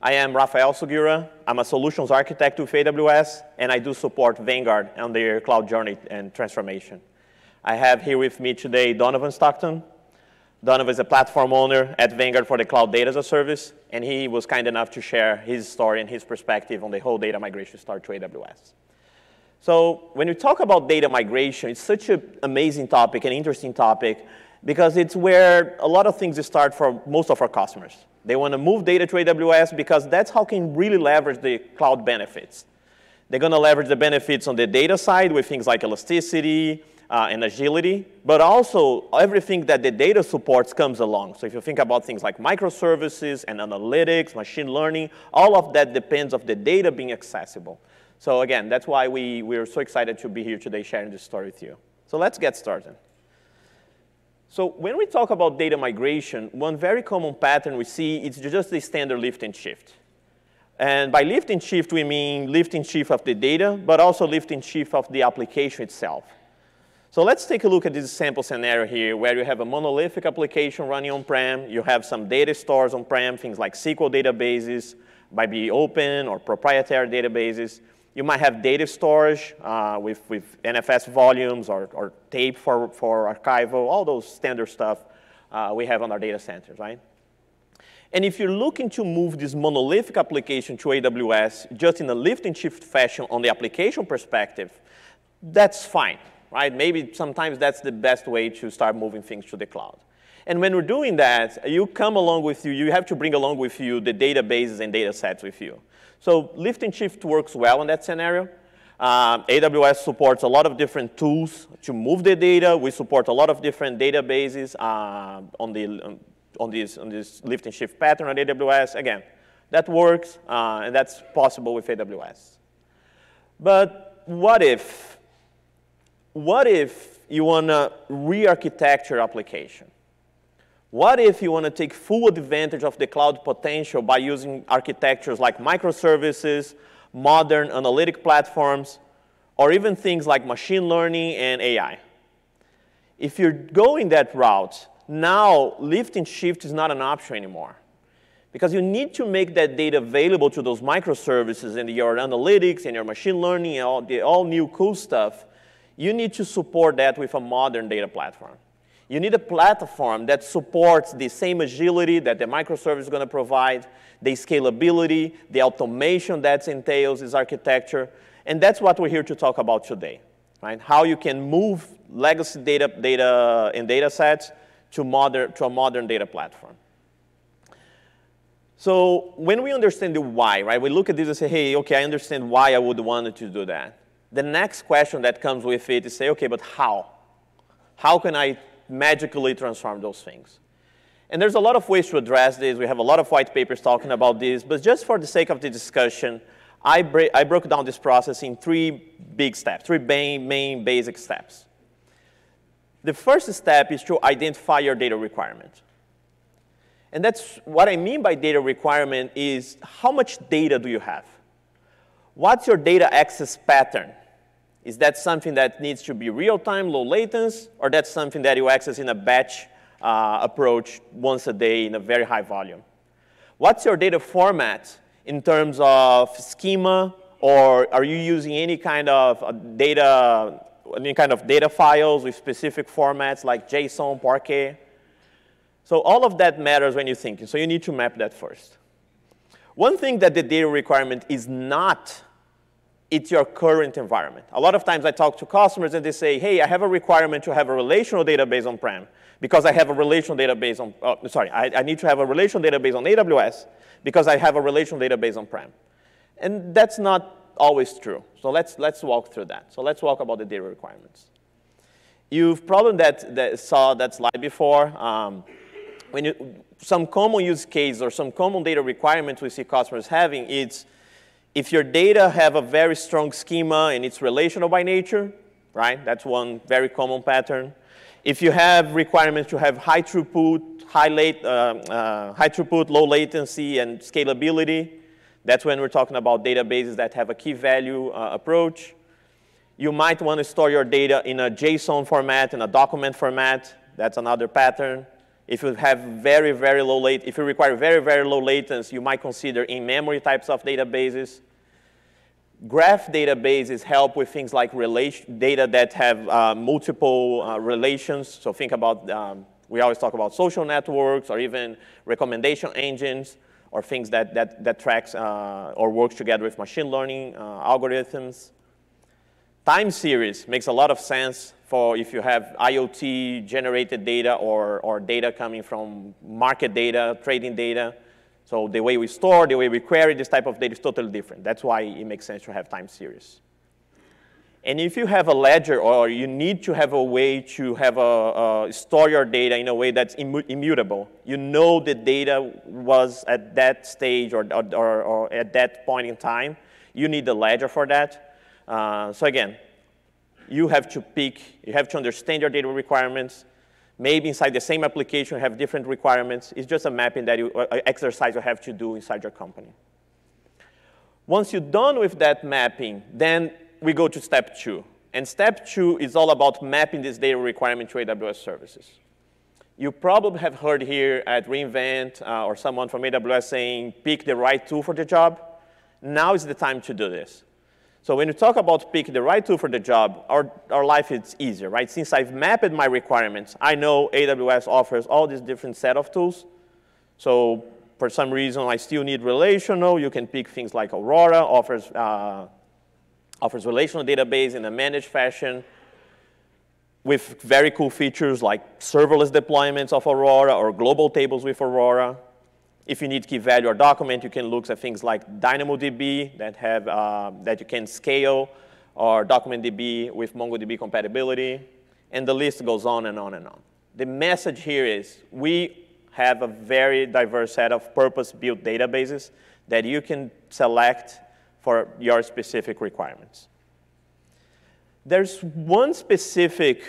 I am Rafael Sugiura. I'm a solutions architect with AWS, and I do support Vanguard on their cloud journey and transformation. I have here with me today Donovan Stockton. Donovan is a platform owner at Vanguard for the Cloud Data as a Service, and he was kind enough to share his story and his perspective on the whole data migration start to AWS. So when we talk about data migration, it's such an amazing topic, an interesting topic, because it's where a lot of things start for most of our customers. They want to move data to AWS because that's how can really leverage the cloud benefits. They're going to leverage the benefits on the data side with things like elasticity uh, and agility, but also everything that the data supports comes along. So if you think about things like microservices and analytics, machine learning, all of that depends of the data being accessible. So again, that's why we, we're so excited to be here today sharing this story with you. So let's get started. So when we talk about data migration, one very common pattern we see is just the standard lift and shift. And by lift and shift, we mean lift and shift of the data, but also lift and shift of the application itself. So let's take a look at this sample scenario here where you have a monolithic application running on-prem, you have some data stores on-prem, things like SQL databases, might be open or proprietary databases, you might have data storage uh, with, with NFS volumes or, or tape for, for archival, all those standard stuff uh, we have on our data centers, right? And if you're looking to move this monolithic application to AWS just in a lift and shift fashion on the application perspective, that's fine, right? Maybe sometimes that's the best way to start moving things to the cloud. And when we're doing that, you come along with you, you have to bring along with you the databases and data sets with you. So lift and shift works well in that scenario. Um, AWS supports a lot of different tools to move the data. We support a lot of different databases uh, on, the, on, this, on this lift and shift pattern on AWS. Again, that works, uh, and that's possible with AWS. But what if, what if you want to re-architect your application? What if you want to take full advantage of the cloud potential by using architectures like microservices, modern analytic platforms, or even things like machine learning and AI? If you're going that route, now lift and shift is not an option anymore. Because you need to make that data available to those microservices and your analytics and your machine learning and all the all new cool stuff. You need to support that with a modern data platform. You need a platform that supports the same agility that the microservice is going to provide, the scalability, the automation that entails this architecture. And that's what we're here to talk about today, right? How you can move legacy data, data and data sets to, modern, to a modern data platform. So when we understand the why, right, we look at this and say, hey, okay, I understand why I would want to do that. The next question that comes with it is say, okay, but how? How can I magically transform those things. And there's a lot of ways to address this. We have a lot of white papers talking about this. But just for the sake of the discussion, I, I broke down this process in three big steps, three main, main basic steps. The first step is to identify your data requirement. And that's what I mean by data requirement is how much data do you have? What's your data access pattern? Is that something that needs to be real-time, low latency, or that's something that you access in a batch uh, approach once a day in a very high volume? What's your data format in terms of schema, or are you using any kind of uh, data, any kind of data files with specific formats like JSON, Parquet? So all of that matters when you're thinking, so you need to map that first. One thing that the data requirement is not it's your current environment. A lot of times I talk to customers and they say, hey, I have a requirement to have a relational database on-prem because I have a relational database on, oh, sorry, I, I, need to have a relational database on AWS because I have a relational database on-prem. And that's not always true. So let's, let's walk through that. So let's walk about the data requirements. You've probably that, that saw that slide before. Um, when you, some common use case or some common data requirements we see customers having, it's if your data have a very strong schema and it's relational by nature, right? That's one very common pattern. If you have requirements to have high throughput, high, late, uh, uh, high throughput, low latency, and scalability, that's when we're talking about databases that have a key value uh, approach. You might want to store your data in a JSON format, in a document format. That's another pattern. If you have very, very low late, if you require very, very low latency, you might consider in-memory types of databases. Graph databases help with things like data that have uh, multiple uh, relations. So think about, um, we always talk about social networks or even recommendation engines or things that, that, that tracks uh, or works together with machine learning uh, algorithms. Time series makes a lot of sense for if you have IoT generated data or, or data coming from market data, trading data. So the way we store, the way we query this type of data is totally different. That's why it makes sense to have time series. And if you have a ledger or you need to have a way to have a, a store your data in a way that's immutable, you know the data was at that stage or, or, or, at that point in time, you need the ledger for that. Uh, so again, you have to pick, you have to understand your data requirements. Maybe inside the same application have different requirements. It's just a mapping that you, uh, exercise you have to do inside your company. Once you're done with that mapping, then we go to step two. And step two is all about mapping this data requirement to AWS services. You probably have heard here at reInvent uh, or someone from AWS saying, pick the right tool for the job. Now is the time to do this. So when you talk about picking the right tool for the job, our, our life is easier, right? Since I've mapped my requirements, I know AWS offers all these different set of tools. So for some reason, I still need relational. You can pick things like Aurora, offers, uh, offers relational database in a managed fashion with very cool features like serverless deployments of Aurora or global tables with Aurora. If you need key value or document, you can look at things like DynamoDB that, have, uh, that you can scale, or DocumentDB with MongoDB compatibility, and the list goes on and on and on. The message here is we have a very diverse set of purpose-built databases that you can select for your specific requirements. There's one specific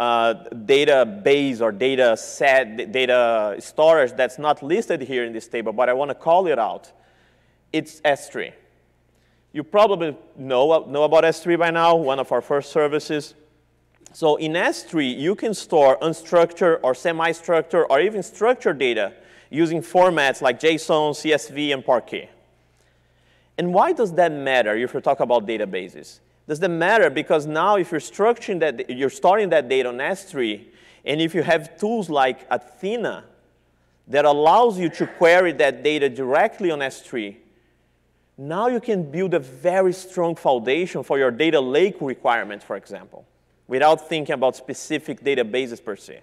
uh, database or data set, data storage that's not listed here in this table, but I want to call it out. It's S3. You probably know, know about S3 by now, one of our first services. So in S3, you can store unstructured or semi-structured or even structured data using formats like JSON, CSV, and Parquet. And why does that matter if you talk about databases? Does that matter? Because now if you're structuring that, you're storing that data on S3, and if you have tools like Athena that allows you to query that data directly on S3, now you can build a very strong foundation for your data lake requirements, for example, without thinking about specific databases per se.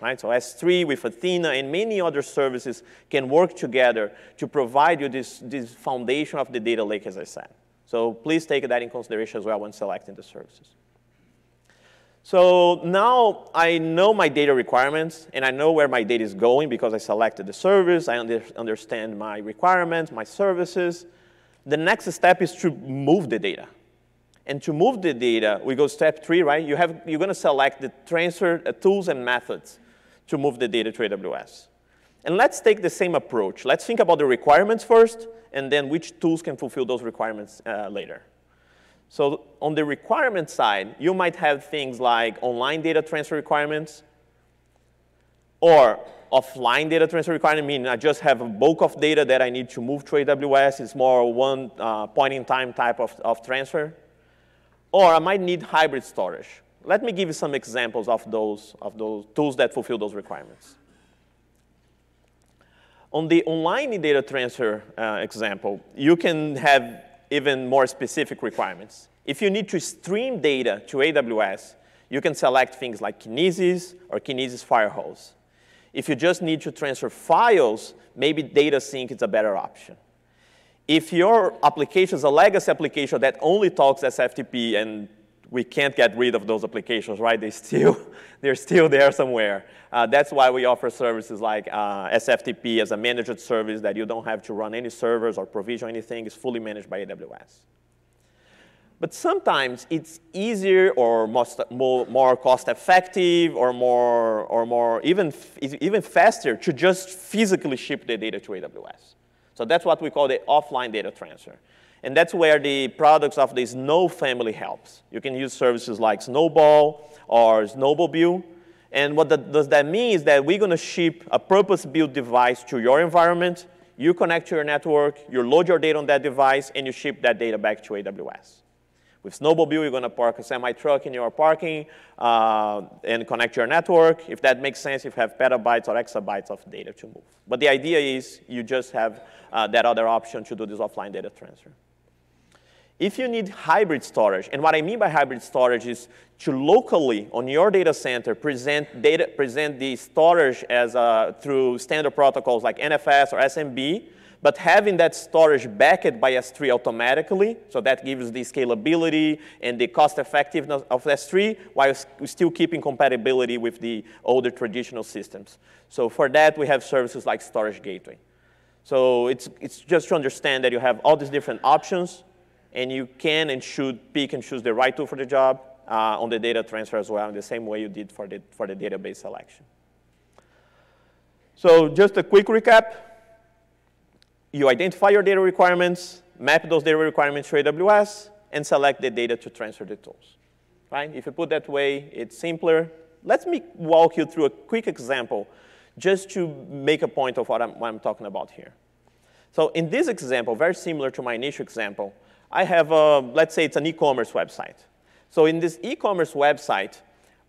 Right? So S3 with Athena and many other services can work together to provide you this, this foundation of the data lake, as I said. So please take that in consideration as well when selecting the services. So now I know my data requirements, and I know where my data is going because I selected the service. I under understand my requirements, my services. The next step is to move the data. And to move the data, we go step three, right? You have, you're going to select the transfer uh, tools and methods to move the data to AWS. And let's take the same approach. Let's think about the requirements first, and then which tools can fulfill those requirements uh, later. So on the requirement side, you might have things like online data transfer requirements or offline data transfer requirement, meaning I just have a bulk of data that I need to move to AWS. It's more one uh, point in time type of, of transfer. Or I might need hybrid storage. Let me give you some examples of those, of those tools that fulfill those requirements. On the online data transfer uh, example, you can have even more specific requirements. If you need to stream data to AWS, you can select things like Kinesis or Kinesis Firehose. If you just need to transfer files, maybe data sync is a better option. If your application is a legacy application that only talks SFTP and we can't get rid of those applications, right? They still, they're still there somewhere. Uh, that's why we offer services like uh, SFTP as a managed service that you don't have to run any servers or provision anything. It's fully managed by AWS. But sometimes it's easier or most, more, more cost-effective or more, or more even, even faster to just physically ship the data to AWS. So that's what we call the offline data transfer. And that's where the products of the Snow family helps. You can use services like Snowball or Snowmobile And what that, does that mean is that we're going to ship a purpose-built device to your environment. You connect to your network, you load your data on that device, and you ship that data back to AWS. With Snowmobile, you're going to park a semi-truck in your parking uh, and connect your network. If that makes sense, if you have petabytes or exabytes of data to move. But the idea is you just have uh, that other option to do this offline data transfer. If you need hybrid storage, and what I mean by hybrid storage is to locally on your data center present data, present the storage as a, through standard protocols like NFS or SMB, but having that storage backed by S3 automatically, so that gives the scalability and the cost effectiveness of S3 while still keeping compatibility with the older traditional systems. So for that, we have services like Storage Gateway. So it's, it's just to understand that you have all these different options and you can and should pick and choose the right tool for the job uh, on the data transfer as well in the same way you did for the, for the database selection. So just a quick recap. You identify your data requirements, map those data requirements to AWS, and select the data to transfer the tools. Right? If you put that way, it's simpler. Let me walk you through a quick example just to make a point of what I'm, what I'm talking about here. So in this example, very similar to my initial example, I have, a, let's say it's an e-commerce website. So in this e-commerce website,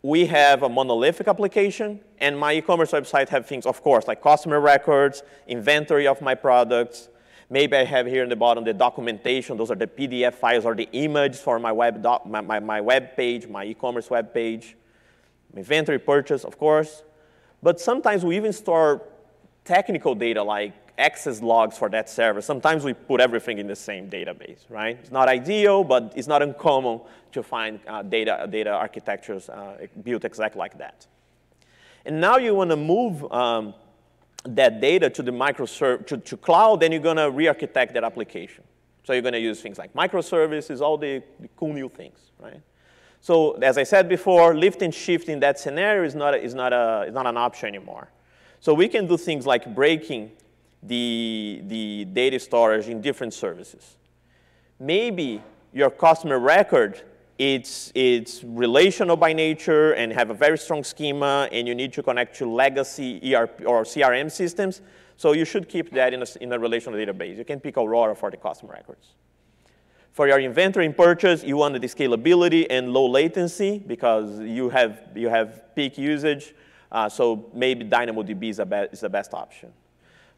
we have a monolithic application, and my e-commerce website have things, of course, like customer records, inventory of my products. Maybe I have here in the bottom the documentation. Those are the PDF files or the image for my web, doc, my, my, my web page, my e-commerce web page. Inventory purchase, of course. But sometimes we even store technical data like access logs for that server. Sometimes we put everything in the same database, right? It's not ideal, but it's not uncommon to find uh, data, data architectures uh, built exactly like that. And now you want to move um, that data to the microservice, to, to cloud, then you're going to re-architect that application. So you're going to use things like microservices, all the, the, cool new things, right? So as I said before, lift and shift in that scenario is not, a, is not, a, is not an option anymore. So we can do things like breaking the, the data storage in different services. Maybe your customer record it's, it's relational by nature and have a very strong schema, and you need to connect to legacy ERP or CRM systems. So you should keep that in a, in a relational database. You can pick Aurora for the customer records. For your inventory and purchase, you want the scalability and low latency because you have, you have peak usage. Uh, so maybe DynamoDB is, is the best option.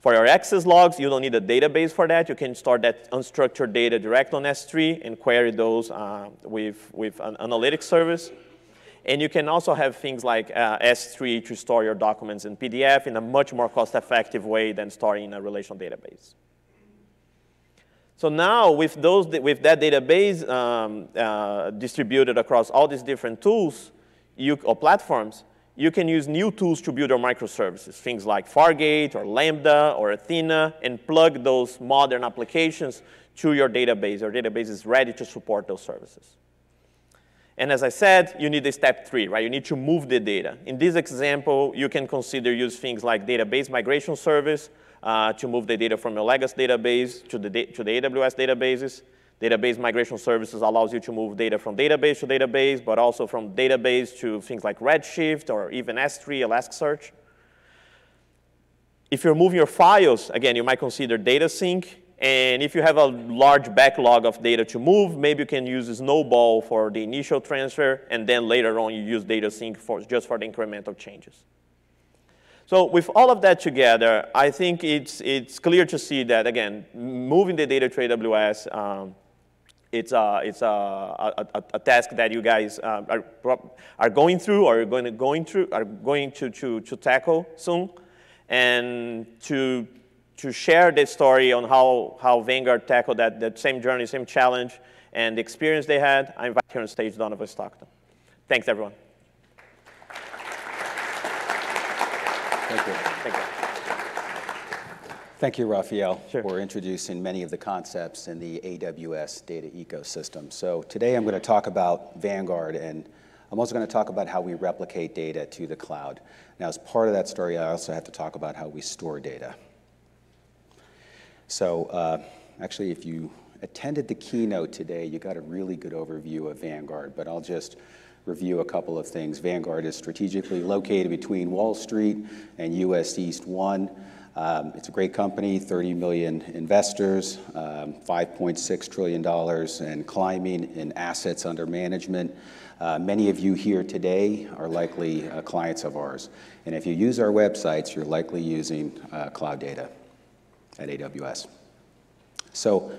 For your access logs, you don't need a database for that. You can store that unstructured data direct on S3 and query those uh, with, with an analytics service. And you can also have things like uh, S3 to store your documents in PDF in a much more cost-effective way than storing in a relational database. So now with, those, with that database um, uh, distributed across all these different tools you, or platforms, you can use new tools to build your microservices, things like Fargate or Lambda or Athena, and plug those modern applications to your database. Your database is ready to support those services. And as I said, you need the step three, right? You need to move the data. In this example, you can consider use things like database migration service uh, to move the data from your legacy database to the, to the AWS databases. Database migration services allows you to move data from database to database, but also from database to things like Redshift or even S3, Elasticsearch. If you're moving your files, again, you might consider data sync. And if you have a large backlog of data to move, maybe you can use Snowball for the initial transfer, and then later on you use data sync for, just for the incremental changes. So with all of that together, I think it's, it's clear to see that, again, moving the data to AWS um, it's, a, it's a, a, a, task that you guys uh, are, are going through or are going to, going through, are going to, to, to tackle soon. And to, to share the story on how, how Vanguard tackled that, that same journey, same challenge, and the experience they had, I invite here on stage Donovan Stockton. Thanks, everyone. Thank you. Thank you. Thank you, Raphael, sure. for introducing many of the concepts in the AWS data ecosystem. So today I'm going to talk about Vanguard, and I'm also going to talk about how we replicate data to the cloud. Now, as part of that story, I also have to talk about how we store data. So uh, actually, if you attended the keynote today, you got a really good overview of Vanguard, but I'll just review a couple of things. Vanguard is strategically located between Wall Street and US East 1. Um, it's a great company, 30 million investors, um, $5.6 trillion and climbing in assets under management. Uh, many of you here today are likely uh, clients of ours. And if you use our websites, you're likely using uh, cloud data at AWS. So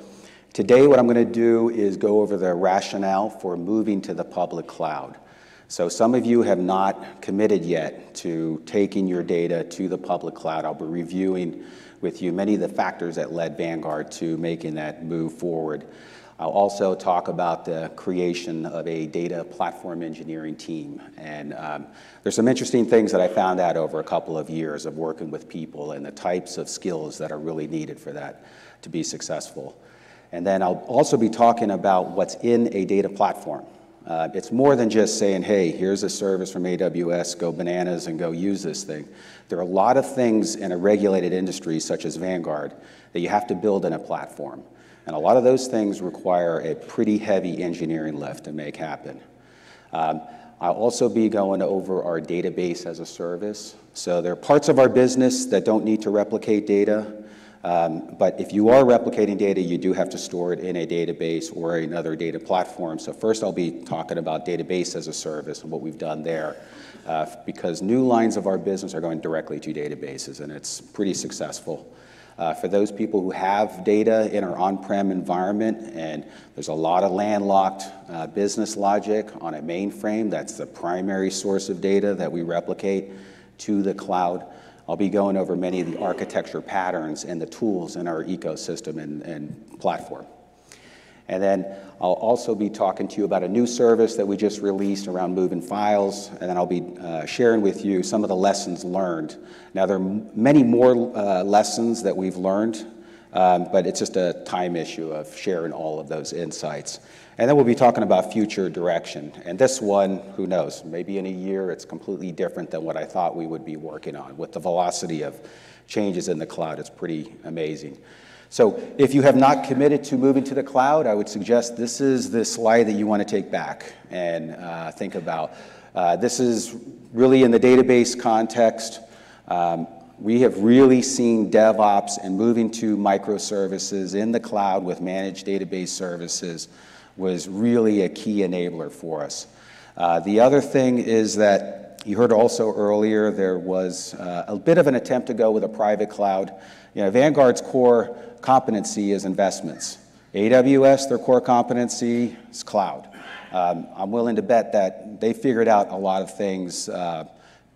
today what I'm going to do is go over the rationale for moving to the public cloud. So some of you have not committed yet to taking your data to the public cloud. I'll be reviewing with you many of the factors that led Vanguard to making that move forward. I'll also talk about the creation of a data platform engineering team. And um, there's some interesting things that I found out over a couple of years of working with people and the types of skills that are really needed for that to be successful. And then I'll also be talking about what's in a data platform. Uh, it's more than just saying, hey, here's a service from AWS, go bananas and go use this thing. There are a lot of things in a regulated industry, such as Vanguard, that you have to build in a platform. And a lot of those things require a pretty heavy engineering lift to make happen. Um, I'll also be going over our database as a service. So there are parts of our business that don't need to replicate data, um, but if you are replicating data, you do have to store it in a database or another data platform. So first I'll be talking about database as a service and what we've done there. Uh, because new lines of our business are going directly to databases, and it's pretty successful. Uh, for those people who have data in our on-prem environment, and there's a lot of landlocked uh, business logic on a mainframe. That's the primary source of data that we replicate to the cloud. I'll be going over many of the architecture patterns and the tools in our ecosystem and, and platform. And then I'll also be talking to you about a new service that we just released around moving files, and then I'll be uh, sharing with you some of the lessons learned. Now, there are many more uh, lessons that we've learned, um, but it's just a time issue of sharing all of those insights. And then we'll be talking about future direction. And this one, who knows, maybe in a year it's completely different than what I thought we would be working on. With the velocity of changes in the cloud, it's pretty amazing. So if you have not committed to moving to the cloud, I would suggest this is the slide that you want to take back and uh, think about. Uh, this is really in the database context. Um, we have really seen DevOps and moving to microservices in the cloud with managed database services was really a key enabler for us. Uh, the other thing is that you heard also earlier there was uh, a bit of an attempt to go with a private cloud. You know, Vanguard's core competency is investments. AWS, their core competency is cloud. Um, I'm willing to bet that they figured out a lot of things uh,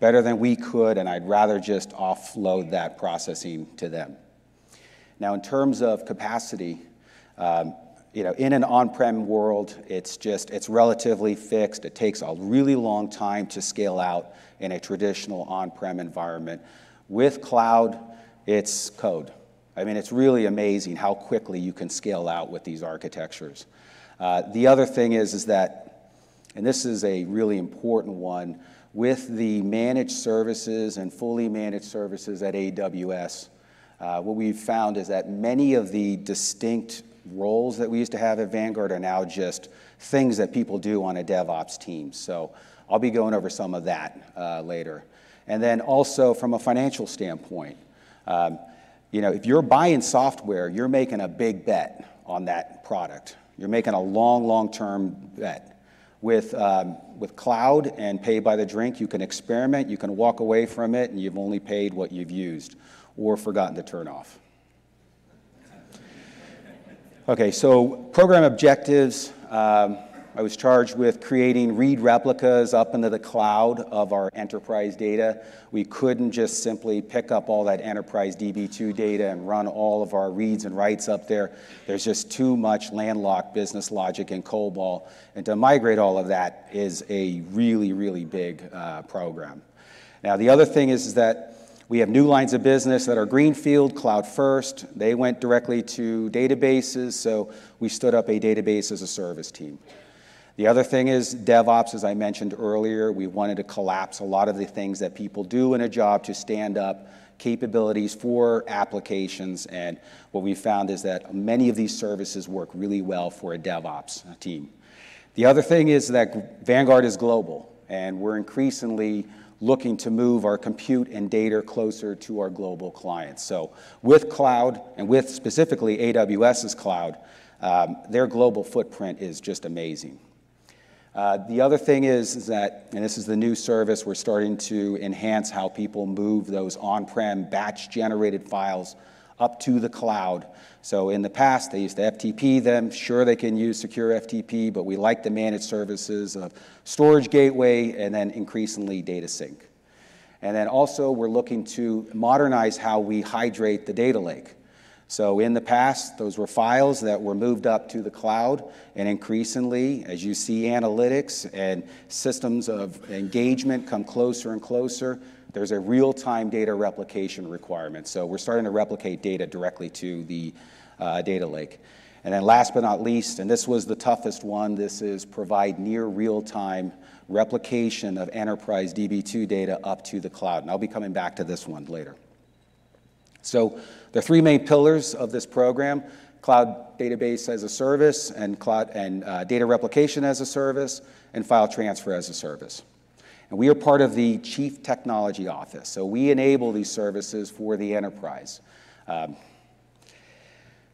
better than we could, and I'd rather just offload that processing to them. Now, in terms of capacity, um, you know, in an on-prem world, it's just, it's relatively fixed. It takes a really long time to scale out in a traditional on-prem environment. With cloud, it's code. I mean, it's really amazing how quickly you can scale out with these architectures. Uh, the other thing is, is that, and this is a really important one, with the managed services and fully managed services at AWS, uh, what we've found is that many of the distinct roles that we used to have at Vanguard are now just things that people do on a DevOps team. So I'll be going over some of that uh, later. And then also from a financial standpoint, um, you know, if you're buying software, you're making a big bet on that product. You're making a long, long-term bet. With, um, with cloud and pay by the drink, you can experiment, you can walk away from it, and you've only paid what you've used or forgotten to turn off. Okay, so program objectives. Um, I was charged with creating read replicas up into the cloud of our enterprise data. We couldn't just simply pick up all that enterprise DB2 data and run all of our reads and writes up there. There's just too much landlocked business logic in COBOL. And to migrate all of that is a really, really big uh, program. Now, the other thing is, is that we have new lines of business that are greenfield, cloud first. They went directly to databases, so we stood up a database as a service team. The other thing is DevOps, as I mentioned earlier, we wanted to collapse a lot of the things that people do in a job to stand up capabilities for applications. And what we found is that many of these services work really well for a DevOps team. The other thing is that Vanguard is global, and we're increasingly looking to move our compute and data closer to our global clients. So with cloud, and with specifically AWS's cloud, um, their global footprint is just amazing. Uh, the other thing is, is that, and this is the new service, we're starting to enhance how people move those on-prem batch-generated files up to the cloud. So in the past, they used to FTP them. Sure, they can use secure FTP, but we like the managed services of storage gateway and then increasingly data sync. And then also, we're looking to modernize how we hydrate the data lake. So in the past, those were files that were moved up to the cloud, and increasingly, as you see analytics and systems of engagement come closer and closer, there's a real-time data replication requirement. So we're starting to replicate data directly to the uh, data lake. And then last but not least, and this was the toughest one, this is provide near real-time replication of enterprise DB2 data up to the cloud. And I'll be coming back to this one later. So the three main pillars of this program, cloud database as a service and, cloud, and uh, data replication as a service and file transfer as a service. And we are part of the Chief Technology Office. So we enable these services for the enterprise. Um,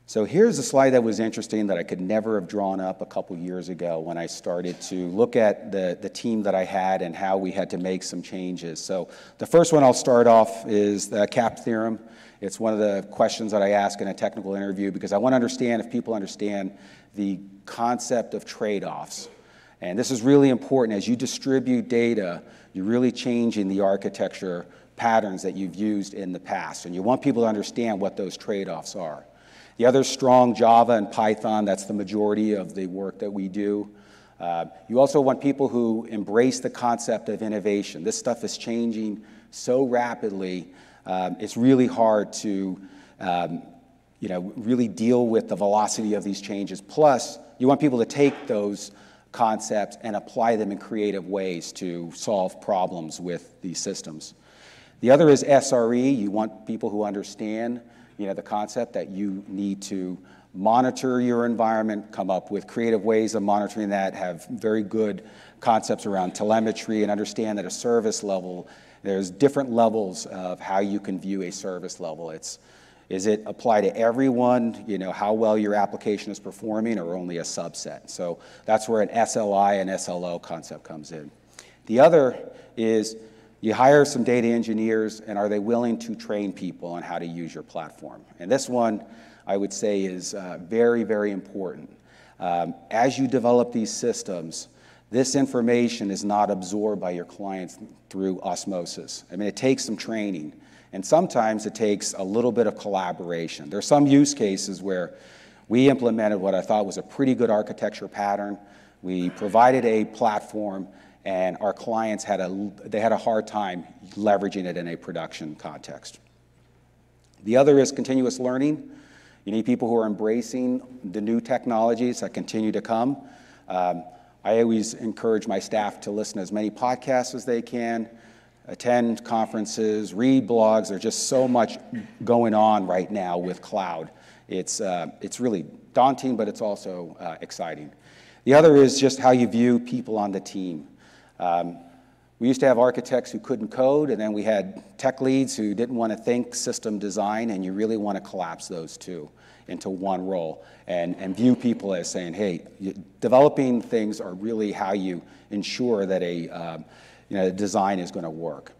so here's a slide that was interesting that I could never have drawn up a couple years ago when I started to look at the, the team that I had and how we had to make some changes. So the first one I'll start off is the CAP theorem. It's one of the questions that I ask in a technical interview because I want to understand if people understand the concept of trade-offs. And this is really important. As you distribute data, you're really changing the architecture patterns that you've used in the past. And you want people to understand what those trade-offs are. The other strong Java and Python, that's the majority of the work that we do. Uh, you also want people who embrace the concept of innovation. This stuff is changing so rapidly um, it's really hard to um, you know, really deal with the velocity of these changes. Plus, you want people to take those concepts and apply them in creative ways to solve problems with these systems. The other is SRE. You want people who understand you know, the concept that you need to monitor your environment, come up with creative ways of monitoring that, have very good concepts around telemetry, and understand that a service level there's different levels of how you can view a service level. It's, is it apply to everyone, you know, how well your application is performing, or only a subset? So that's where an SLI and SLO concept comes in. The other is you hire some data engineers, and are they willing to train people on how to use your platform? And this one, I would say, is uh, very, very important. Um, as you develop these systems, this information is not absorbed by your clients through osmosis. I mean, it takes some training, and sometimes it takes a little bit of collaboration. There are some use cases where we implemented what I thought was a pretty good architecture pattern. We provided a platform, and our clients had a, they had a hard time leveraging it in a production context. The other is continuous learning. You need people who are embracing the new technologies that continue to come. Um, I always encourage my staff to listen to as many podcasts as they can, attend conferences, read blogs. There's just so much going on right now with cloud. It's, uh, it's really daunting, but it's also uh, exciting. The other is just how you view people on the team. Um, we used to have architects who couldn't code, and then we had tech leads who didn't want to think system design, and you really want to collapse those two into one role and, and view people as saying, hey, developing things are really how you ensure that a um, you know, design is going to work.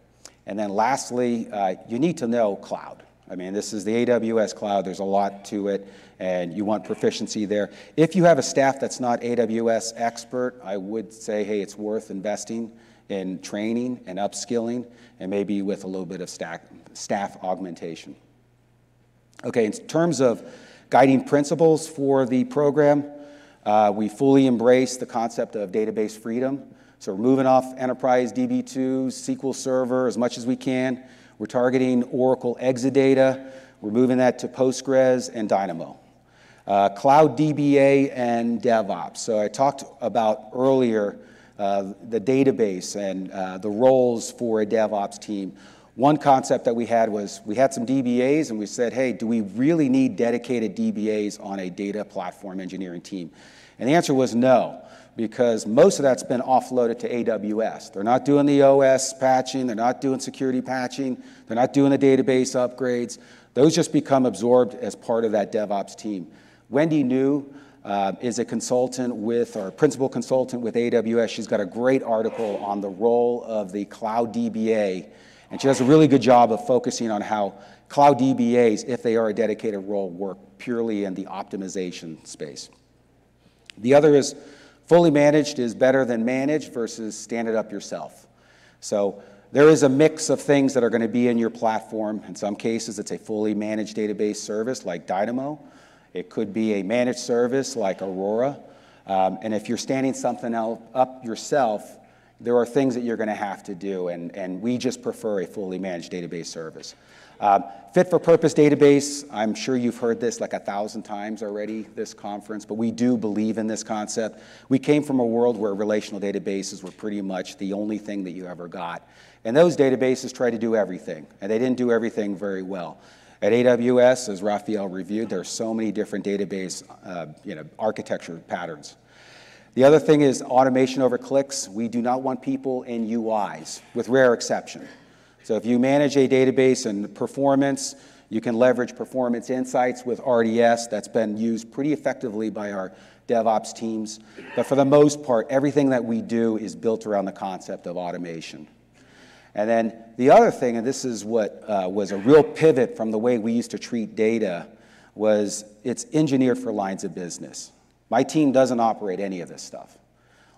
And then lastly, uh, you need to know cloud. I mean, this is the AWS cloud. There's a lot to it, and you want proficiency there. If you have a staff that's not AWS expert, I would say, hey, it's worth investing in training and upskilling, and maybe with a little bit of staff, staff augmentation. Okay, in terms of guiding principles for the program. Uh, we fully embrace the concept of database freedom. So we're moving off Enterprise DB2, SQL Server as much as we can. We're targeting Oracle Exadata. We're moving that to Postgres and Dynamo. Uh, Cloud DBA and DevOps. So I talked about earlier uh, the database and uh, the roles for a DevOps team. One concept that we had was we had some DBAs and we said, hey, do we really need dedicated DBAs on a data platform engineering team? And the answer was no, because most of that's been offloaded to AWS. They're not doing the OS patching, they're not doing security patching, they're not doing the database upgrades. Those just become absorbed as part of that DevOps team. Wendy Neu uh, is a consultant with, or principal consultant with AWS. She's got a great article on the role of the cloud DBA and she does a really good job of focusing on how cloud DBAs, if they are a dedicated role, work purely in the optimization space. The other is fully managed is better than managed versus stand it up yourself. So there is a mix of things that are going to be in your platform. In some cases, it's a fully managed database service like Dynamo. It could be a managed service like Aurora. Um, and if you're standing something up yourself, there are things that you're going to have to do, and, and we just prefer a fully managed database service. Uh, fit for purpose database, I'm sure you've heard this like a thousand times already, this conference, but we do believe in this concept. We came from a world where relational databases were pretty much the only thing that you ever got. And those databases tried to do everything, and they didn't do everything very well. At AWS, as Raphael reviewed, there are so many different database uh, you know, architecture patterns. The other thing is automation over clicks. We do not want people in UIs, with rare exception. So if you manage a database and performance, you can leverage performance insights with RDS. That's been used pretty effectively by our DevOps teams. But for the most part, everything that we do is built around the concept of automation. And then the other thing, and this is what uh, was a real pivot from the way we used to treat data, was it's engineered for lines of business. My team doesn't operate any of this stuff.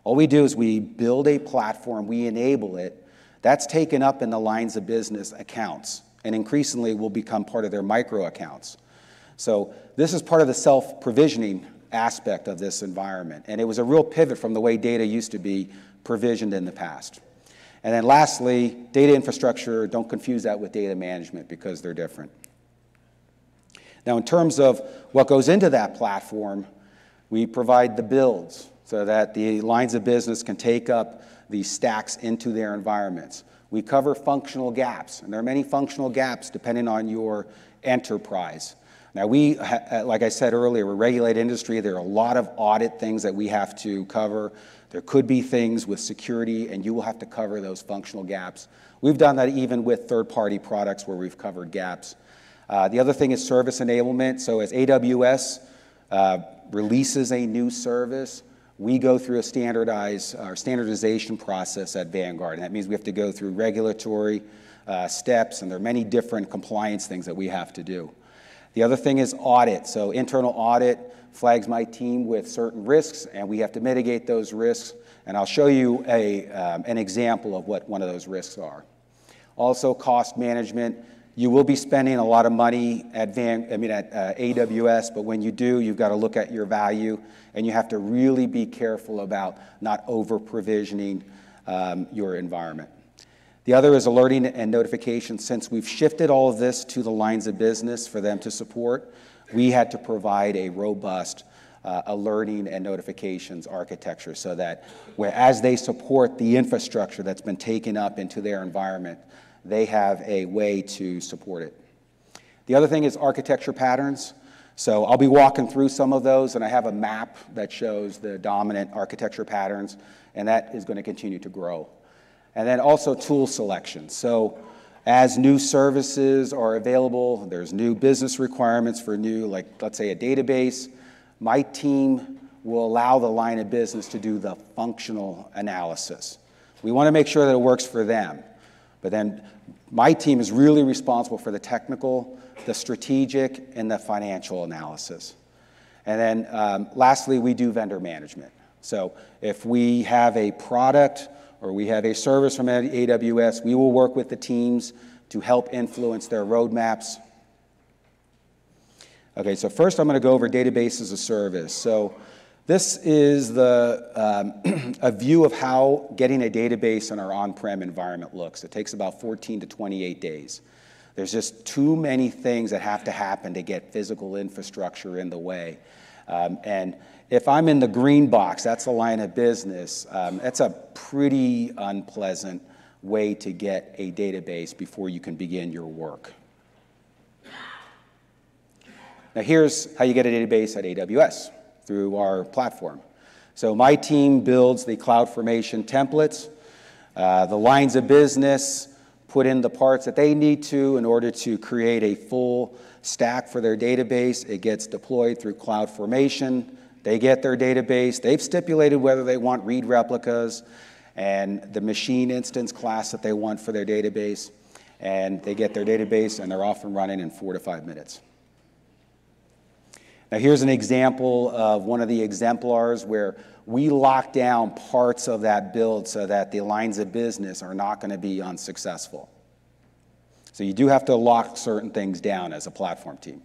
All we do is we build a platform, we enable it. That's taken up in the lines of business accounts, and increasingly will become part of their micro accounts. So this is part of the self-provisioning aspect of this environment, and it was a real pivot from the way data used to be provisioned in the past. And then lastly, data infrastructure, don't confuse that with data management because they're different. Now, in terms of what goes into that platform, we provide the builds so that the lines of business can take up these stacks into their environments. We cover functional gaps, and there are many functional gaps depending on your enterprise. Now, we, uh, like I said earlier, we're a regulated industry. There are a lot of audit things that we have to cover. There could be things with security, and you will have to cover those functional gaps. We've done that even with third-party products where we've covered gaps. Uh, the other thing is service enablement. So as AWS uh, releases a new service, we go through a standardized or standardization process at Vanguard. And that means we have to go through regulatory uh, steps, and there are many different compliance things that we have to do. The other thing is audit. So internal audit flags my team with certain risks, and we have to mitigate those risks. And I'll show you a, um, an example of what one of those risks are. Also, cost management. You will be spending a lot of money at, Van, I mean, at uh, AWS, but when you do, you've got to look at your value, and you have to really be careful about not over provisioning um, your environment. The other is alerting and notification. Since we've shifted all of this to the lines of business for them to support, we had to provide a robust uh, alerting and notifications architecture so that where, as they support the infrastructure that's been taken up into their environment, they have a way to support it. The other thing is architecture patterns. So I'll be walking through some of those, and I have a map that shows the dominant architecture patterns, and that is going to continue to grow. And then also tool selection. So as new services are available, there's new business requirements for new, like let's say a database, my team will allow the line of business to do the functional analysis. We want to make sure that it works for them. But then my team is really responsible for the technical, the strategic, and the financial analysis. And then um, lastly, we do vendor management. So if we have a product or we have a service from AWS, we will work with the teams to help influence their roadmaps. Okay, so first I'm going to go over database as a service. So this is the, um, a view of how getting a database in our on-prem environment looks. It takes about 14 to 28 days. There's just too many things that have to happen to get physical infrastructure in the way. Um, and if I'm in the green box, that's a line of business, um, that's a pretty unpleasant way to get a database before you can begin your work. Now, here's how you get a database at AWS through our platform. So, my team builds the CloudFormation templates. Uh, the lines of business put in the parts that they need to in order to create a full stack for their database. It gets deployed through CloudFormation. They get their database. They've stipulated whether they want read replicas and the machine instance class that they want for their database. And they get their database and they're off and running in four to five minutes. Now, here's an example of one of the exemplars where we lock down parts of that build so that the lines of business are not going to be unsuccessful. So you do have to lock certain things down as a platform team.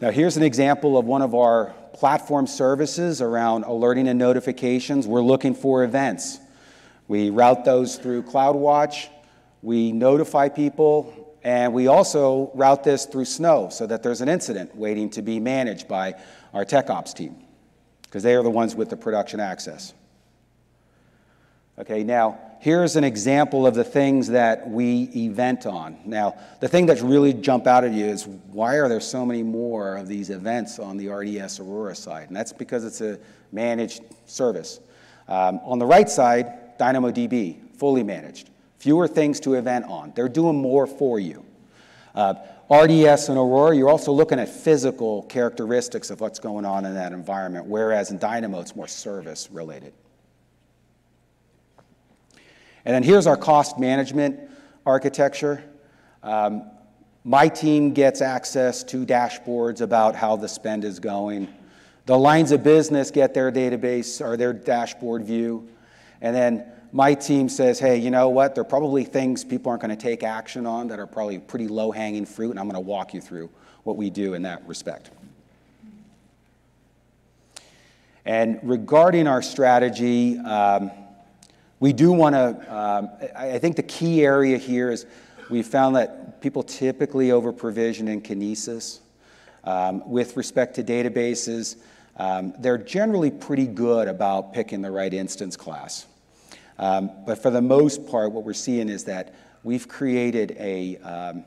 Now, here's an example of one of our platform services around alerting and notifications. We're looking for events. We route those through CloudWatch. We notify people, and we also route this through Snow so that there's an incident waiting to be managed by our tech ops team, because they are the ones with the production access. Okay, now here's an example of the things that we event on. Now, the thing that's really jump out at you is why are there so many more of these events on the RDS Aurora side? And that's because it's a managed service. Um, on the right side, DynamoDB, fully managed. Fewer things to event on. They're doing more for you. Uh, RDS and Aurora, you're also looking at physical characteristics of what's going on in that environment, whereas in Dynamo, it's more service related. And then here's our cost management architecture. Um, my team gets access to dashboards about how the spend is going. The lines of business get their database or their dashboard view. And then my team says, hey, you know what? There are probably things people aren't going to take action on that are probably pretty low hanging fruit, and I'm going to walk you through what we do in that respect. And regarding our strategy, um, we do want to, um, I think the key area here is we found that people typically over provision in Kinesis. Um, with respect to databases, um, they're generally pretty good about picking the right instance class. Um, but for the most part, what we're seeing is that we've created a, um,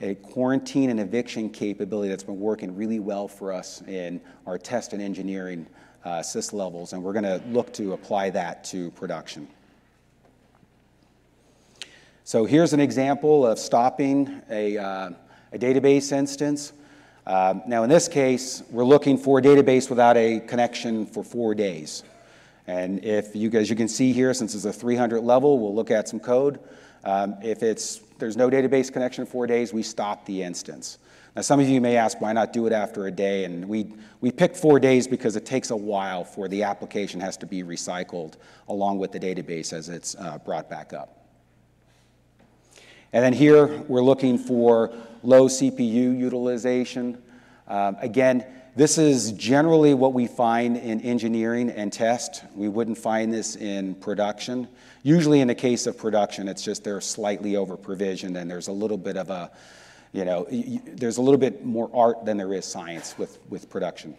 a quarantine and eviction capability that's been working really well for us in our test and engineering uh, sys levels, and we're going to look to apply that to production. So here's an example of stopping a, uh, a database instance. Uh, now in this case, we're looking for a database without a connection for four days. And if you, as you can see here, since it's a 300 level, we'll look at some code. Um, if it's, there's no database connection for four days, we stop the instance. Now, some of you may ask, why not do it after a day? And we, we picked four days because it takes a while for the application has to be recycled along with the database as it's uh, brought back up. And then here, we're looking for low CPU utilization. Um, again, this is generally what we find in engineering and test. We wouldn't find this in production. Usually in the case of production, it's just they're slightly over provisioned and there's a little bit of a, you know, there's a little bit more art than there is science with, with production.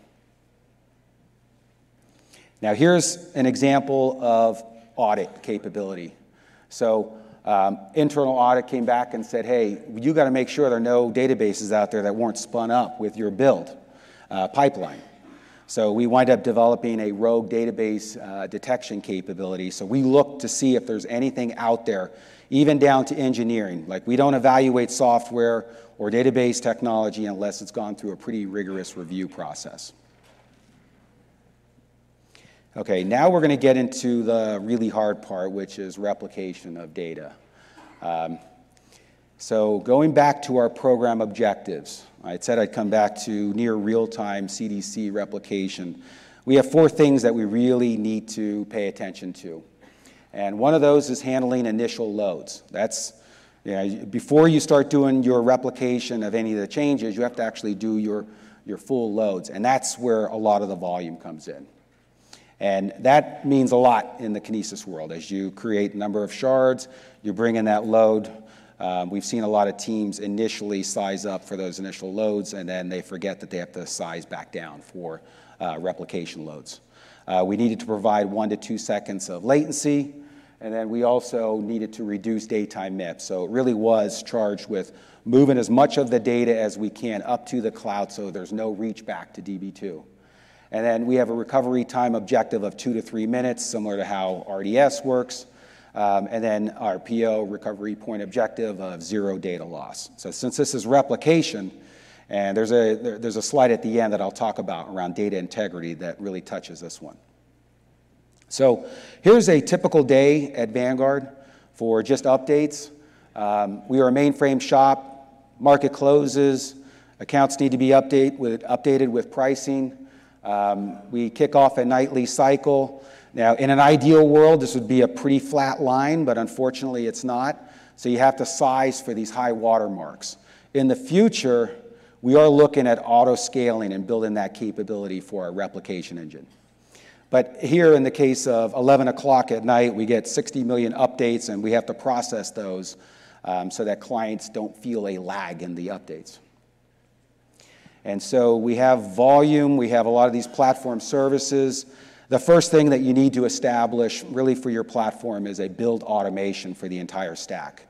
Now here's an example of audit capability. So um, internal audit came back and said, hey, you got to make sure there are no databases out there that weren't spun up with your build uh, pipeline. So we wind up developing a rogue database uh, detection capability. So we look to see if there's anything out there, even down to engineering. Like we don't evaluate software or database technology unless it's gone through a pretty rigorous review process. Okay, now we're going to get into the really hard part, which is replication of data. Um, so going back to our program objectives, I said I'd come back to near real-time CDC replication. We have four things that we really need to pay attention to. And one of those is handling initial loads. That's, before you start doing your replication of any of the changes, you have to actually do your, your full loads. And that's where a lot of the volume comes in. And that means a lot in the Kinesis world. As you create a number of shards, you bring in that load. Um, we've seen a lot of teams initially size up for those initial loads, and then they forget that they have to size back down for uh, replication loads. Uh, we needed to provide one to two seconds of latency, And then we also needed to reduce daytime MIPS. So it really was charged with moving as much of the data as we can up to the cloud so there's no reach back to DB2. And then we have a recovery time objective of two to three minutes, similar to how RDS works. Um, and then our PO recovery point objective of zero data loss. So since this is replication, and there's a, there, there's a slide at the end that I'll talk about around data integrity that really touches this one. So here's a typical day at Vanguard for just updates. Um, we are a mainframe shop. Market closes. Accounts need to be update with, updated with pricing. Um, we kick off a nightly cycle. Now, in an ideal world, this would be a pretty flat line, but unfortunately it's not. So you have to size for these high water marks. In the future, we are looking at auto scaling and building that capability for our replication engine. But here in the case of 11 o'clock at night, we get 60 million updates and we have to process those um, so that clients don't feel a lag in the updates. And so we have volume, we have a lot of these platform services. The first thing that you need to establish really for your platform is a build automation for the entire stack.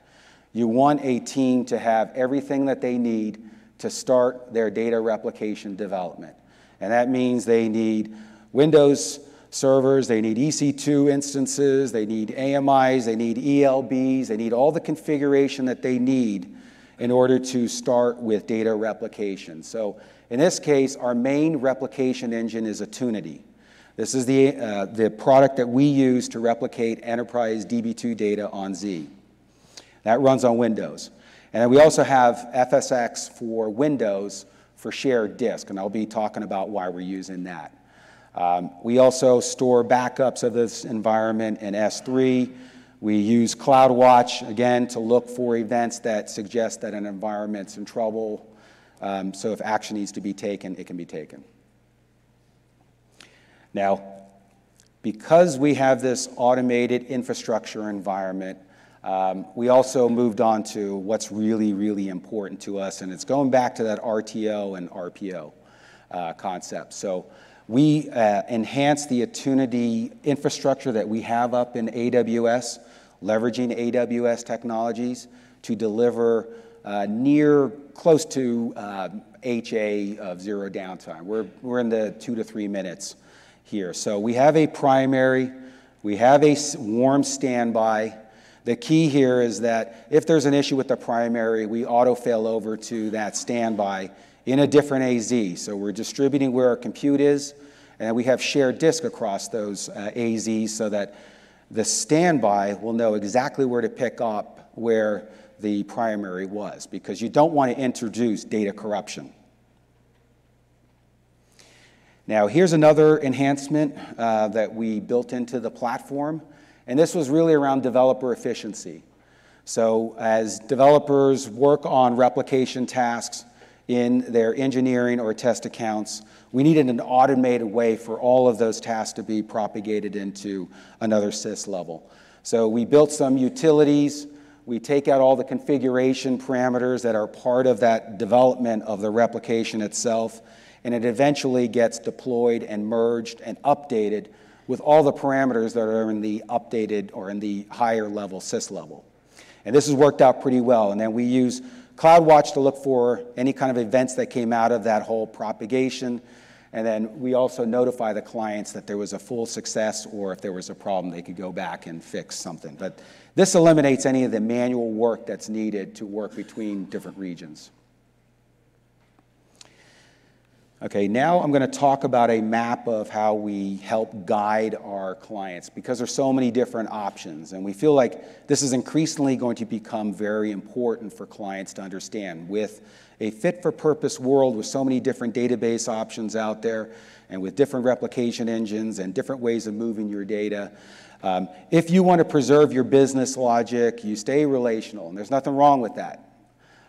You want a team to have everything that they need to start their data replication development. And that means they need Windows servers, they need EC2 instances, they need AMIs, they need ELBs, they need all the configuration that they need in order to start with data replication. So in this case, our main replication engine is Attunity. This is the, uh, the product that we use to replicate enterprise DB2 data on Z. That runs on Windows. And we also have FSx for Windows for shared disk, and I'll be talking about why we're using that. Um, we also store backups of this environment in S3. We use CloudWatch, again, to look for events that suggest that an environment's in trouble. Um, so if action needs to be taken, it can be taken. Now, because we have this automated infrastructure environment, um, we also moved on to what's really, really important to us, and it's going back to that RTO and RPO uh, concept. So we uh, enhance the Attunity infrastructure that we have up in AWS, leveraging AWS technologies to deliver uh, near close to uh, HA of zero downtime. We're, we're in the two to three minutes here. So we have a primary, we have a warm standby. The key here is that if there's an issue with the primary, we auto fail over to that standby in a different AZ. So we're distributing where our compute is, and we have shared disk across those uh, AZs so that the standby will know exactly where to pick up where the primary was, because you don't want to introduce data corruption. Now, here's another enhancement uh, that we built into the platform, and this was really around developer efficiency. So as developers work on replication tasks, in their engineering or test accounts. We needed an automated way for all of those tasks to be propagated into another sys level. So we built some utilities. We take out all the configuration parameters that are part of that development of the replication itself, and it eventually gets deployed and merged and updated with all the parameters that are in the updated or in the higher level sys level. And this has worked out pretty well. And then we use CloudWatch to look for any kind of events that came out of that whole propagation. And then we also notify the clients that there was a full success or if there was a problem, they could go back and fix something. But this eliminates any of the manual work that's needed to work between different regions. Okay, now I'm going to talk about a map of how we help guide our clients because there's so many different options and we feel like this is increasingly going to become very important for clients to understand with a fit for purpose world with so many different database options out there and with different replication engines and different ways of moving your data. Um, if you want to preserve your business logic, you stay relational and there's nothing wrong with that.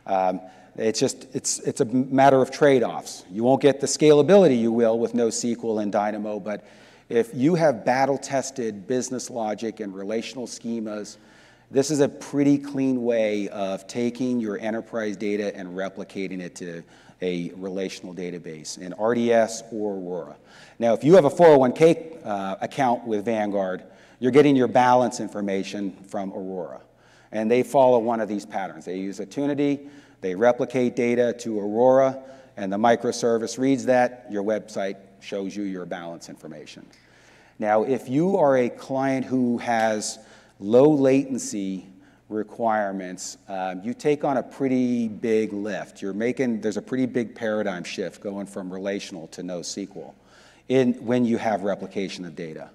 Um, it's just, it's, it's a matter of trade-offs. You won't get the scalability you will with NoSQL and Dynamo, but if you have battle-tested business logic and relational schemas, this is a pretty clean way of taking your enterprise data and replicating it to a relational database in RDS or Aurora. Now, if you have a 401k uh, account with Vanguard, you're getting your balance information from Aurora. And they follow one of these patterns. They use Attunity, they replicate data to Aurora, and the microservice reads that. Your website shows you your balance information. Now, if you are a client who has low latency requirements, um, you take on a pretty big lift. You're making, there's a pretty big paradigm shift going from relational to NoSQL in, when you have replication of data.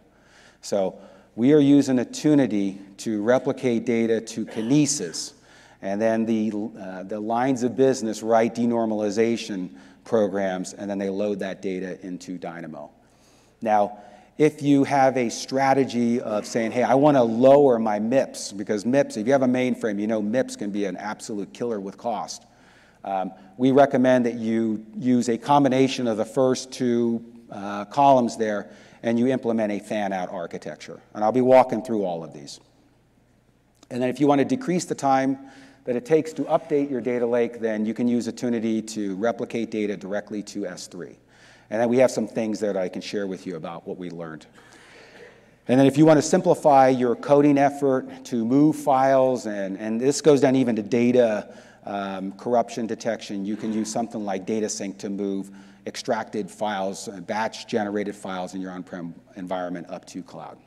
So we are using Attunity to replicate data to Kinesis, and then the, uh, the lines of business write denormalization programs, and then they load that data into Dynamo. Now, if you have a strategy of saying, hey, I want to lower my MIPS, because MIPS, if you have a mainframe, you know MIPS can be an absolute killer with cost. Um, we recommend that you use a combination of the first two uh, columns there and you implement a fan-out architecture. And I'll be walking through all of these. And then if you want to decrease the time that it takes to update your data lake, then you can use Attunity to replicate data directly to S3. And then we have some things that I can share with you about what we learned. And then if you want to simplify your coding effort to move files, and, and this goes down even to data um, corruption detection, you can use something like DataSync to move extracted files, uh, batch generated files in your on-prem environment up to cloud.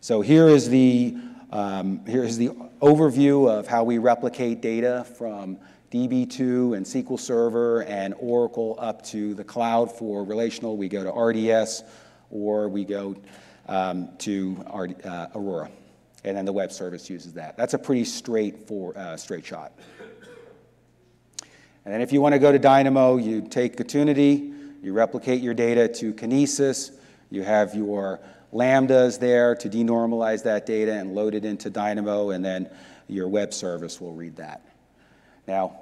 So here is the, um, here is the overview of how we replicate data from DB2 and SQL Server and Oracle up to the cloud for relational. We go to RDS or we go um, to uh, Aurora. And then the web service uses that. That's a pretty straight, for, uh, straight shot. And then if you want to go to Dynamo, you take Attunity, you replicate your data to Kinesis, you have your lambdas there to denormalize that data and load it into Dynamo, and then your web service will read that. Now,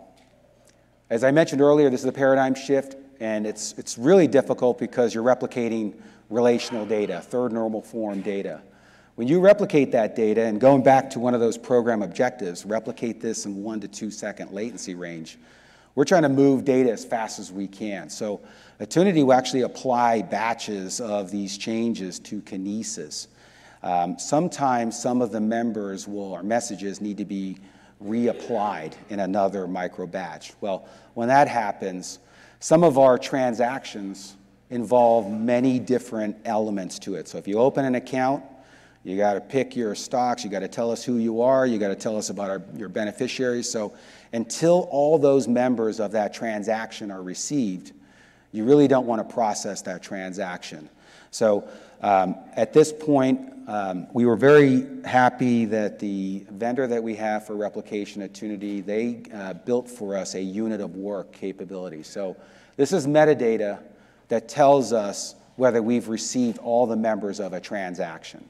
as I mentioned earlier, this is a paradigm shift, and it's, it's really difficult because you're replicating relational data, third normal form data. When you replicate that data, and going back to one of those program objectives, replicate this in one to two second latency range, we're trying to move data as fast as we can. So Attunity will actually apply batches of these changes to Kinesis. Um, sometimes some of the members will, or messages need to be reapplied in another micro batch. Well, when that happens, some of our transactions involve many different elements to it. So if you open an account, you got to pick your stocks, you got to tell us who you are, you got to tell us about our, your beneficiaries. So until all those members of that transaction are received, you really don't want to process that transaction. So um, at this point, um, we were very happy that the vendor that we have for replication Attunity, they uh, built for us a unit of work capability. So this is metadata that tells us whether we've received all the members of a transaction.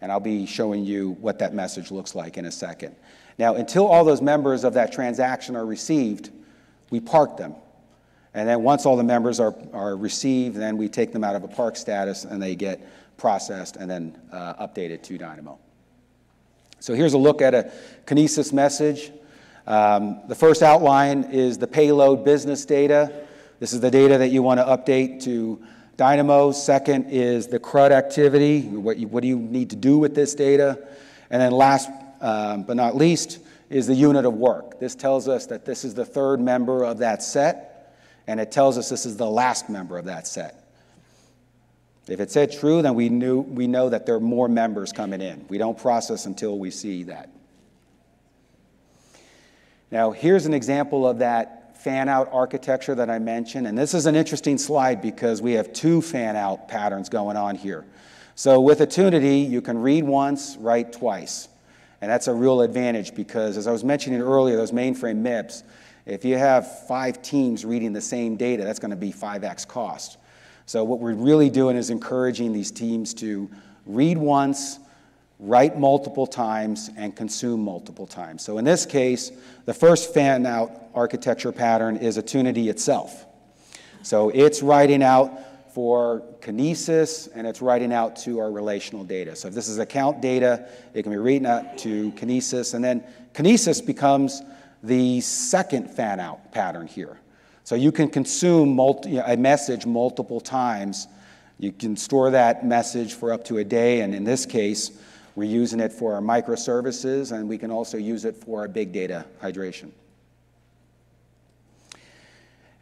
And I'll be showing you what that message looks like in a second. Now, until all those members of that transaction are received, we park them. And then once all the members are, are received, then we take them out of a park status and they get processed and then uh, updated to Dynamo. So here's a look at a Kinesis message. Um, the first outline is the payload business data. This is the data that you want to update to Dynamo. Second is the CRUD activity. What, you, what do you need to do with this data? And then last um, but not least is the unit of work. This tells us that this is the third member of that set, and it tells us this is the last member of that set. If it said true, then we, knew, we know that there are more members coming in. We don't process until we see that. Now, here's an example of that fan out architecture that I mentioned. And this is an interesting slide because we have two fan out patterns going on here. So with Attunity, you can read once, write twice. And that's a real advantage because, as I was mentioning earlier, those mainframe MIPS, if you have five teams reading the same data, that's going to be 5x cost. So what we're really doing is encouraging these teams to read once, write multiple times, and consume multiple times. So in this case, the first fan out architecture pattern is Attunity itself. So it's writing out for Kinesis, and it's writing out to our relational data. So if this is account data, it can be written out to Kinesis, and then Kinesis becomes the second fan out pattern here. So you can consume multi, a message multiple times. You can store that message for up to a day, and in this case, we're using it for our microservices, and we can also use it for our big data hydration.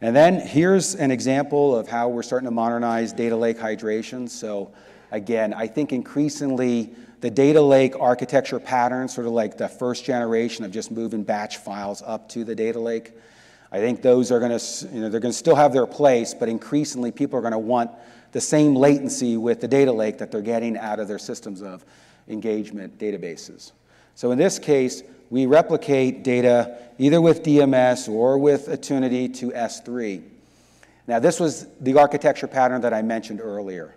And then here's an example of how we're starting to modernize data lake hydration. So again, I think increasingly the data lake architecture pattern, sort of like the first generation of just moving batch files up to the data lake, I think those are going to, you know, they're going to still have their place, but increasingly people are going to want the same latency with the data lake that they're getting out of their systems of engagement databases. So in this case, we replicate data either with DMS or with Attunity to S3. Now, this was the architecture pattern that I mentioned earlier.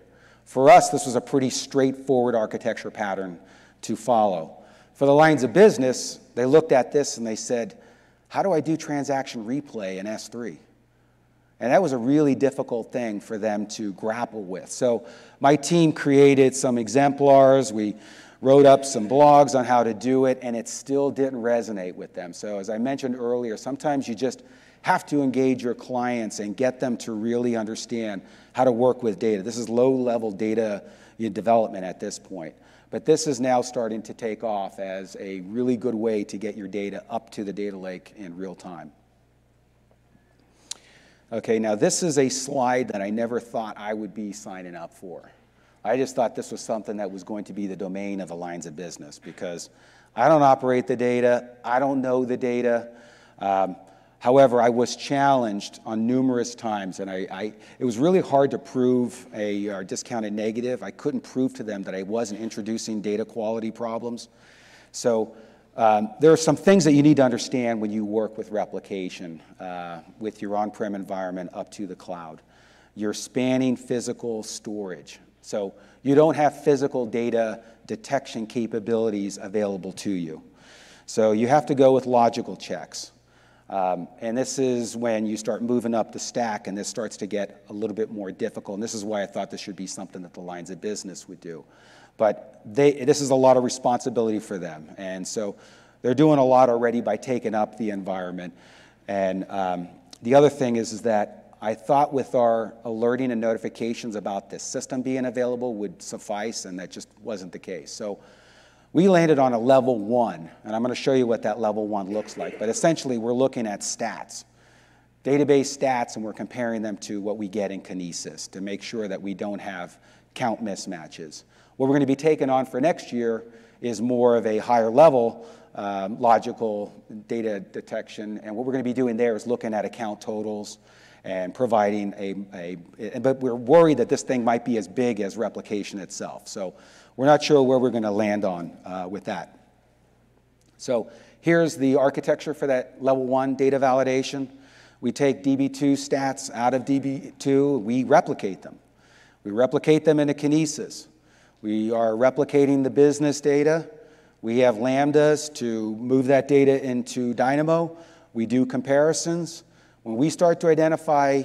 For us, this was a pretty straightforward architecture pattern to follow. For the lines of business, they looked at this and they said, how do I do transaction replay in S3? And that was a really difficult thing for them to grapple with. So my team created some exemplars. We wrote up some blogs on how to do it, and it still didn't resonate with them. So as I mentioned earlier, sometimes you just have to engage your clients and get them to really understand how to work with data. This is low-level data development at this point. But this is now starting to take off as a really good way to get your data up to the data lake in real time. Okay, now this is a slide that I never thought I would be signing up for. I just thought this was something that was going to be the domain of the lines of business because I don't operate the data, I don't know the data. Um, However, I was challenged on numerous times, and I, I, it was really hard to prove a, a discounted negative. I couldn't prove to them that I wasn't introducing data quality problems. So um, there are some things that you need to understand when you work with replication uh, with your on-prem environment up to the cloud. You're spanning physical storage. So you don't have physical data detection capabilities available to you. So you have to go with logical checks. Um, and this is when you start moving up the stack, and this starts to get a little bit more difficult. And this is why I thought this should be something that the lines of business would do. But they, this is a lot of responsibility for them. And so they're doing a lot already by taking up the environment. And um, the other thing is, is that I thought with our alerting and notifications about this system being available would suffice, and that just wasn't the case. So we landed on a level one, and I'm going to show you what that level one looks like. But essentially, we're looking at stats, database stats, and we're comparing them to what we get in Kinesis to make sure that we don't have count mismatches. What we're going to be taking on for next year is more of a higher level um, logical data detection. And what we're going to be doing there is looking at account totals and providing a, a, but we're worried that this thing might be as big as replication itself. So we're not sure where we're going to land on uh, with that. So here's the architecture for that level one data validation. We take DB2 stats out of DB2, we replicate them. We replicate them into Kinesis. We are replicating the business data. We have lambdas to move that data into Dynamo. We do comparisons. When we start to identify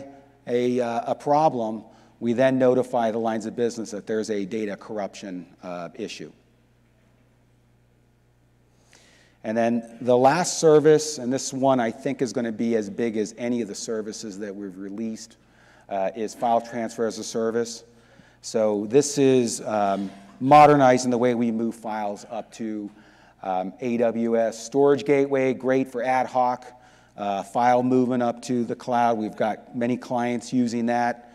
a, uh, a problem, we then notify the lines of business that there's a data corruption uh, issue. And then the last service, and this one I think is going to be as big as any of the services that we've released, uh, is file transfer as a service. So this is um, modernizing the way we move files up to um, AWS storage gateway, great for ad hoc uh, file movement up to the cloud. We've got many clients using that.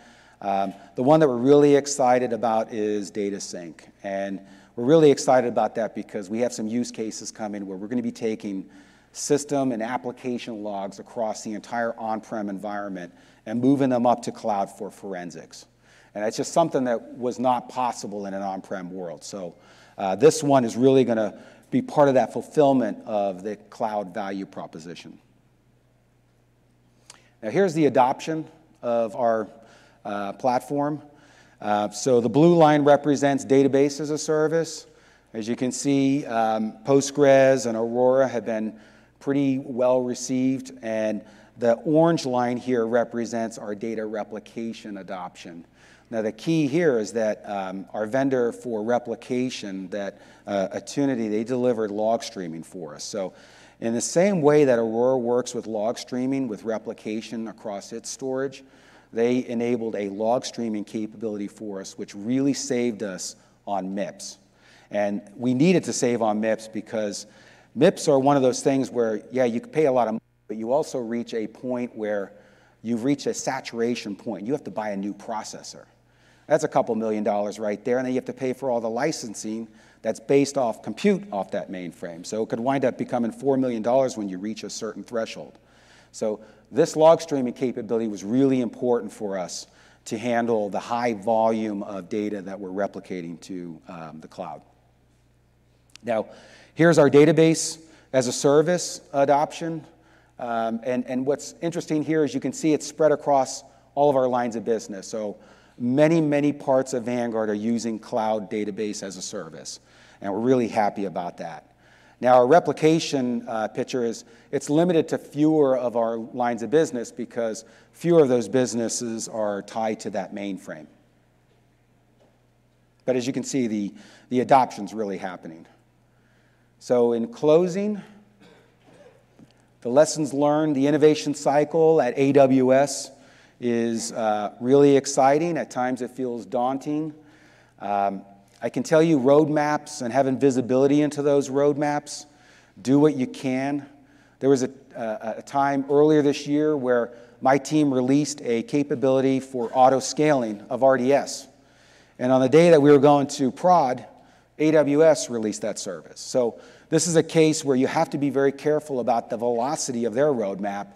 Um, the one that we're really excited about is DataSync. And we're really excited about that because we have some use cases coming where we're going to be taking system and application logs across the entire on-prem environment and moving them up to cloud for forensics. And it's just something that was not possible in an on-prem world. So uh, this one is really going to be part of that fulfillment of the cloud value proposition. Now here's the adoption of our uh, platform. Uh, so the blue line represents database as a service. As you can see, um, Postgres and Aurora have been pretty well received, and the orange line here represents our data replication adoption. Now, the key here is that um, our vendor for replication, that uh, Attunity, they delivered log streaming for us. So In the same way that Aurora works with log streaming with replication across its storage, they enabled a log streaming capability for us, which really saved us on MIPS. And we needed to save on MIPS because MIPS are one of those things where, yeah, you pay a lot of money, but you also reach a point where you've reached a saturation point. You have to buy a new processor. That's a couple million dollars right there, and then you have to pay for all the licensing that's based off compute off that mainframe. So it could wind up becoming $4 million when you reach a certain threshold. So this log streaming capability was really important for us to handle the high volume of data that we're replicating to um, the cloud. Now, here's our database as a service adoption. Um, and, and what's interesting here is you can see it's spread across all of our lines of business. So many, many parts of Vanguard are using cloud database as a service. And we're really happy about that. Now, our replication uh, picture is it's limited to fewer of our lines of business because fewer of those businesses are tied to that mainframe. But as you can see, the, the adoption's really happening. So in closing, the lessons learned, the innovation cycle at AWS is uh, really exciting. At times it feels daunting. Um, I can tell you roadmaps and having visibility into those roadmaps, do what you can. There was a, a, a time earlier this year where my team released a capability for auto scaling of RDS. And on the day that we were going to prod, AWS released that service. So this is a case where you have to be very careful about the velocity of their roadmap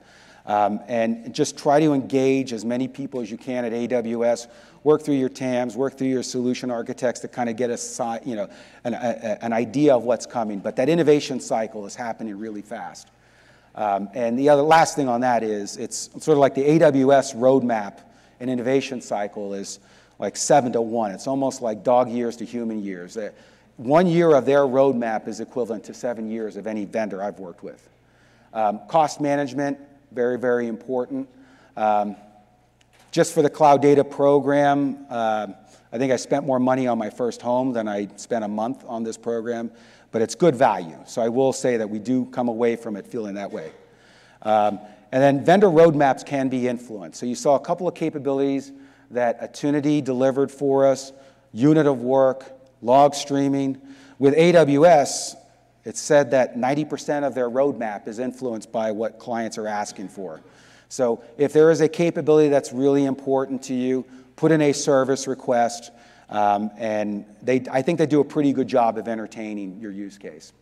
um, and just try to engage as many people as you can at AWS. Work through your TAMs, work through your solution architects to kind of get a, you know, an, a, an idea of what's coming. But that innovation cycle is happening really fast. Um, and the other last thing on that is it's sort of like the AWS roadmap and innovation cycle is like seven to one. It's almost like dog years to human years one year of their roadmap is equivalent to seven years of any vendor I've worked with. Um, cost management, very, very important. Um, just for the cloud data program, uh, I think I spent more money on my first home than I spent a month on this program, but it's good value. So I will say that we do come away from it feeling that way. Um, and then vendor roadmaps can be influenced. So you saw a couple of capabilities that Attunity delivered for us, unit of work, log streaming. With AWS, it's said that 90% of their roadmap is influenced by what clients are asking for. So if there is a capability that's really important to you, put in a service request, um, and they, I think they do a pretty good job of entertaining your use case.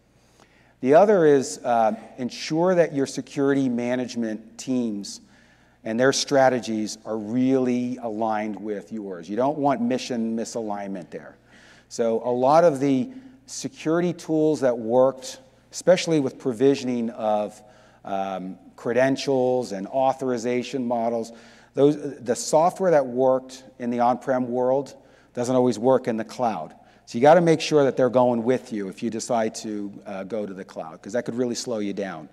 The other is uh, ensure that your security management teams and their strategies are really aligned with yours. You don't want mission misalignment there. So a lot of the security tools that worked, especially with provisioning of um, credentials and authorization models, those, the software that worked in the on-prem world doesn't always work in the cloud. So you got to make sure that they're going with you if you decide to uh, go to the cloud, because that could really slow you down.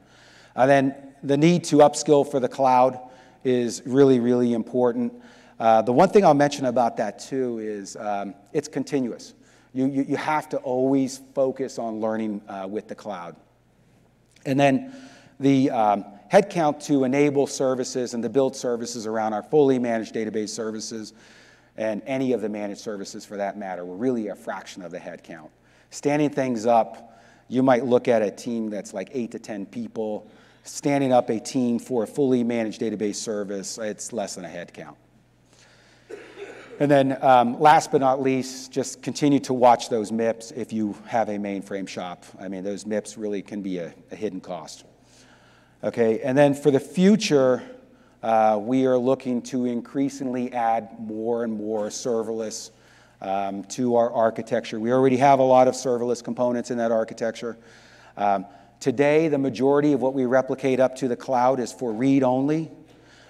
And then the need to upskill for the cloud is really, really important. Uh, the one thing I'll mention about that too is um, it's continuous. You, you, you have to always focus on learning uh, with the cloud. And then the um, headcount to enable services and to build services around our fully managed database services and any of the managed services for that matter were really a fraction of the headcount. Standing things up, you might look at a team that's like eight to 10 people. Standing up a team for a fully managed database service, it's less than a headcount. And then um, last but not least, just continue to watch those MIPS if you have a mainframe shop. I mean, those MIPS really can be a, a hidden cost. Okay, and then for the future, uh, we are looking to increasingly add more and more serverless um, to our architecture. We already have a lot of serverless components in that architecture. Um, today, the majority of what we replicate up to the cloud is for read only.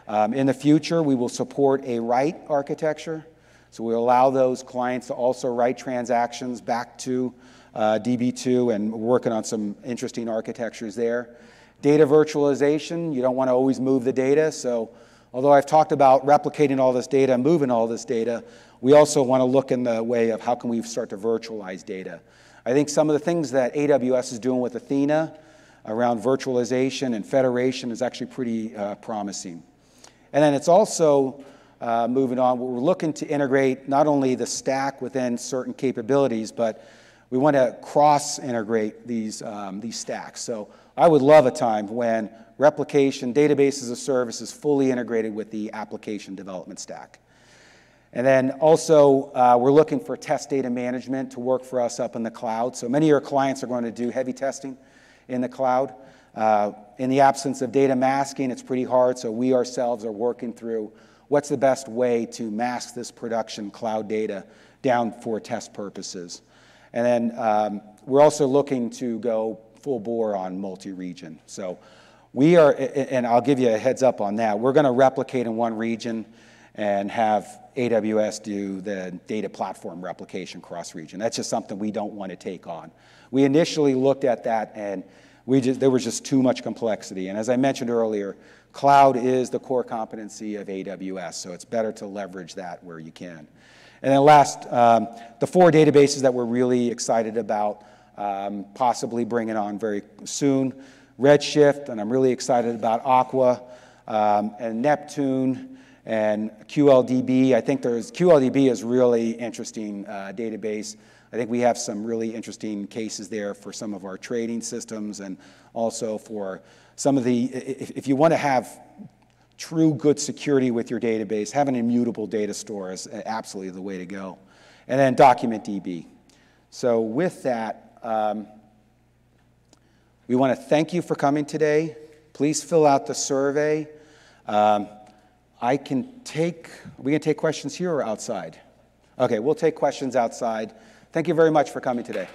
Um, in the future, we will support a write architecture. So we allow those clients to also write transactions back to uh, DB2, and we're working on some interesting architectures there. Data virtualization, you don't want to always move the data. So although I've talked about replicating all this data, and moving all this data, we also want to look in the way of how can we start to virtualize data. I think some of the things that AWS is doing with Athena around virtualization and federation is actually pretty uh, promising. And then it's also uh, moving on, we're looking to integrate not only the stack within certain capabilities, but we want to cross integrate these, um, these stacks. So I would love a time when replication, databases as a service is fully integrated with the application development stack. And then also, uh, we're looking for test data management to work for us up in the cloud. So many of our clients are going to do heavy testing in the cloud. Uh, in the absence of data masking, it's pretty hard, so we ourselves are working through what's the best way to mask this production cloud data down for test purposes. And then um, we're also looking to go full bore on multi-region. So we are, and I'll give you a heads up on that, we're going to replicate in one region and have AWS do the data platform replication cross region. That's just something we don't want to take on. We initially looked at that and we just, there was just too much complexity. And as I mentioned earlier, cloud is the core competency of AWS, so it's better to leverage that where you can. And then last, um, the four databases that we're really excited about um, possibly bringing on very soon. Redshift, and I'm really excited about Aqua um, and Neptune and QLDB. I think there's QLDB is really interesting uh, database. I think we have some really interesting cases there for some of our trading systems and also for some of the, if, if you want to have true good security with your database, have an immutable data store is absolutely the way to go. And then DocumentDB. So with that, um, we want to thank you for coming today. Please fill out the survey. Um, I can take, we can take questions here or outside? Okay, we'll take questions outside. Thank you very much for coming today.